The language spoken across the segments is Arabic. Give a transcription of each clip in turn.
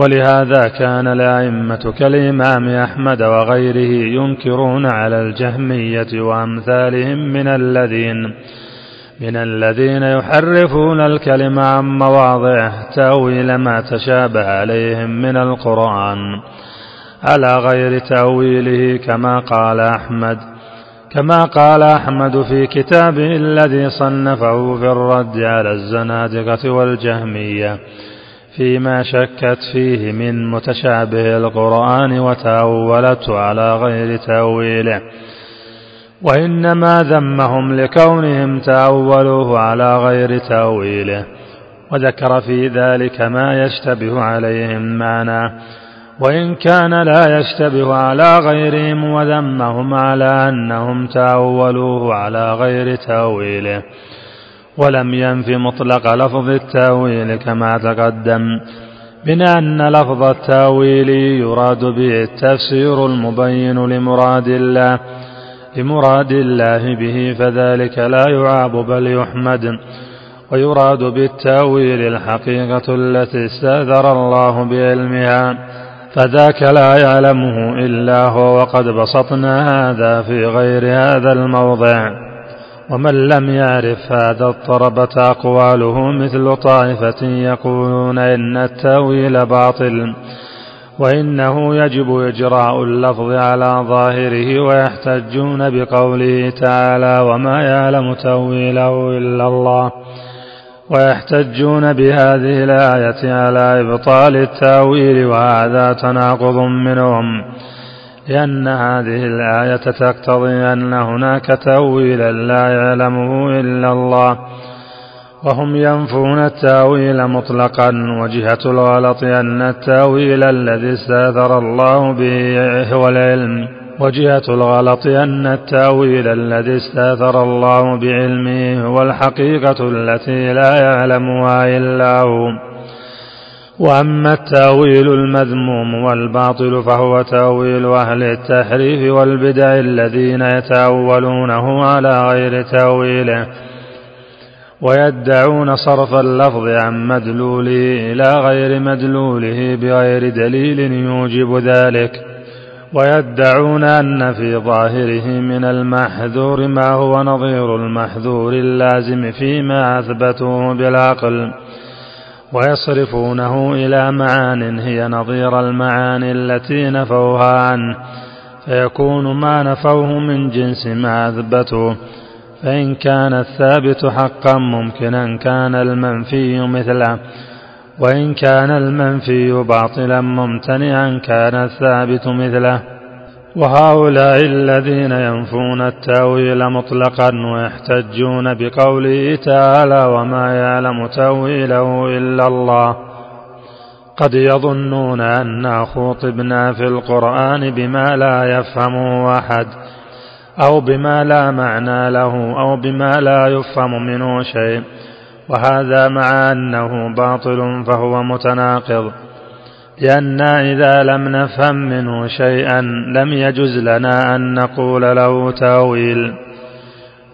ولهذا كان الأئمة كالإمام أحمد وغيره ينكرون على الجهمية وأمثالهم من الذين من الذين يحرفون الكلم عن مواضعه تأويل ما تشابه عليهم من القرآن على غير تأويله كما قال أحمد كما قال أحمد في كتابه الذي صنفه في الرد على الزنادقة والجهمية. فيما شكت فيه من متشابه القرآن وتأولته على غير تأويله. وإنما ذمهم لكونهم تأولوه على غير تأويله. وذكر في ذلك ما يشتبه عليهم معناه وإن كان لا يشتبه على غيرهم وذمهم على أنهم تأولوه على غير تأويله. ولم ينف مطلق لفظ التأويل كما تقدم من أن لفظ التأويل يراد به التفسير المبين لمراد الله لمراد الله به فذلك لا يعاب بل يحمد ويراد بالتأويل الحقيقة التي استأثر الله بعلمها فذاك لا يعلمه إلا هو وقد بسطنا هذا في غير هذا الموضع. ومن لم يعرف هذا اضطربت أقواله مثل طائفة يقولون إن التأويل باطل وإنه يجب إجراء اللفظ على ظاهره ويحتجون بقوله تعالى وما يعلم تأويله إلا الله ويحتجون بهذه الآية على إبطال التأويل وهذا تناقض منهم. لأن هذه الآية تقتضي أن هناك تأويلا لا يعلمه إلا الله وهم ينفون التأويل مطلقا. وجهة الغلط أن التأويل الذي استاثر الله به هو العلم. وجهة الغلط أن التأويل الذي استاثر الله بعلمه هو الحقيقة التي لا يعلمها إلا هو. وأما التأويل المذموم والباطل فهو تأويل أهل التحريف والبدع الذين يتأولونه على غير تأويله. ويدعون صرف اللفظ عن مدلوله إلى غير مدلوله بغير دليل يوجب ذلك. ويدعون أن في ظاهره من المحذور ما هو نظير المحذور اللازم فيما أثبتوه بالعقل. ويصرفونه إلى معان هي نظير المعاني التي نفوها عنه. فيكون ما نفوه من جنس ما أثبتوه فإن كان الثابت حقا ممكنا كان المنفي مثله. وإن كان المنفي باطلا ممتنعا كان الثابت مثله. وهؤلاء الذين ينفون التأويل مطلقا ويحتجون بقوله تعالى وما يعلم تأويله إلا الله. قد يظنون أنا خوطبنا في القرآن بما لا يفهمه أحد أو بما لا معنى له أو بما لا يفهم منه شيء وهذا مع أنه باطل فهو متناقض. لأن إذا لم نفهم منه شيئا لم يجز لنا أن نقول له تأويل.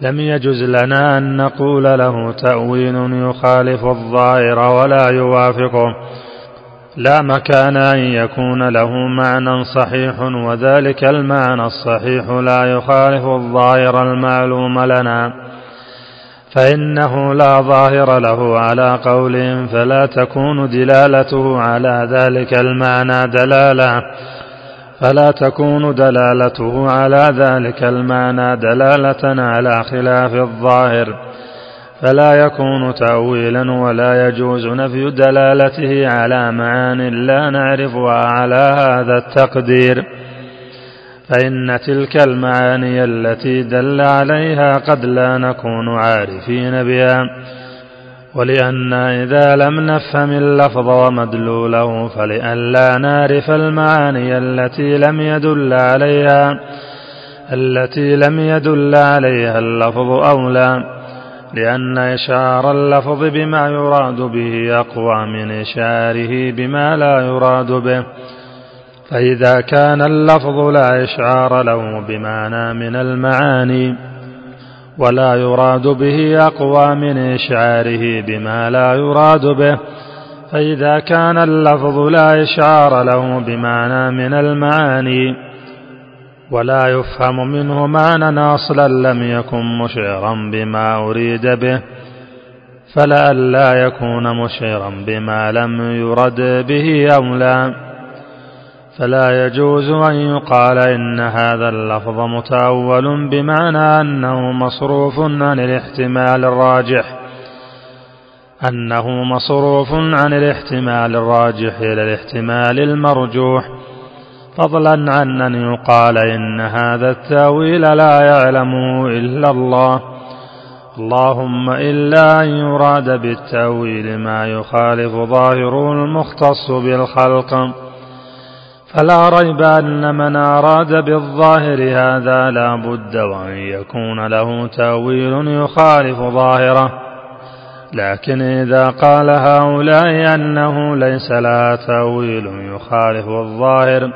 لم يجز لنا أن نقول له تأويل يخالف الظاهر ولا يوافقه. لا مكان أن يكون له معنى صحيح وذلك المعنى الصحيح لا يخالف الظاهر المعلوم لنا. فإنه لا ظاهر له على قولهم فلا تكون دلالته على ذلك المعنى دلالة فلا تكون دلالته على ذلك المعنى دلالة على خلاف الظاهر. فلا يكون تأويلا ولا يجوز نفي دلالته على معان لا نعرفها على هذا التقدير. فإن تلك المعاني التي دل عليها قد لا نكون عارفين بها ولأن إذا لم نفهم اللفظ ومدلوله فلئلا نعرف المعاني التي لم يدل عليها التي لم يدل عليها اللفظ أولى لأن إشعار اللفظ بما يراد به أقوى من إشعاره بما لا يراد به. فإذا كان اللفظ لا إشعار له بمعنى من المعاني ولا يراد به أقوى من إشعاره بما لا يراد به. فإذا كان اللفظ لا إشعار له بمعنى من المعاني ولا يفهم منه معنى أصلا لم يكن مشعرا بما أريد به. فلئلا يكون مشعرا بما لم يرد به أو لا. فلا يجوز أن يقال إن هذا اللفظ متأول بمعنى أنه مصروف عن الاحتمال الراجح. أنه مصروف عن الاحتمال الراجح إلى الاحتمال المرجوح. فضلا عن أن يقال إن هذا التأويل لا يعلمه إلا الله. اللهم إلا أن يراد بالتأويل ما يخالف ظاهره المختص بالخلق. فلا ريب أن من أراد بالظاهر هذا لا بد وأن يكون له تأويل يخالف ظاهره. لكن إذا قال هؤلاء أنه ليس لها تأويل يخالف الظاهر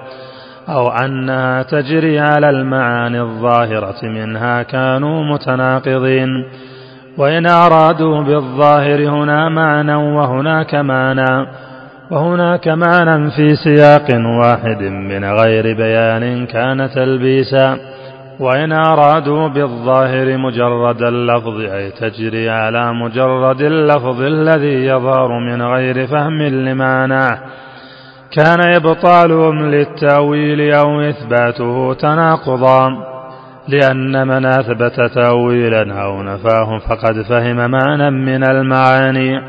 أو أنها تجري على المعاني الظاهرة منها كانوا متناقضين. وإن أرادوا بالظاهر هنا معنى وهناك معنى. وهناك معنى في سياق واحد من غير بيان كان تلبيسا وإن أرادوا بالظاهر مجرد اللفظ أي تجري على مجرد اللفظ الذي يظهر من غير فهم لمعناه كان إبطالهم للتأويل أو إثباته تناقضا لأن من أثبت تأويلا أو نفاه فقد فهم معنى من المعاني.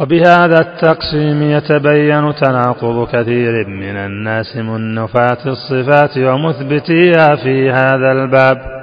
وبهذا التقسيم يتبين تناقض كثير من الناس من نفاة الصفات ومثبتيها في هذا الباب.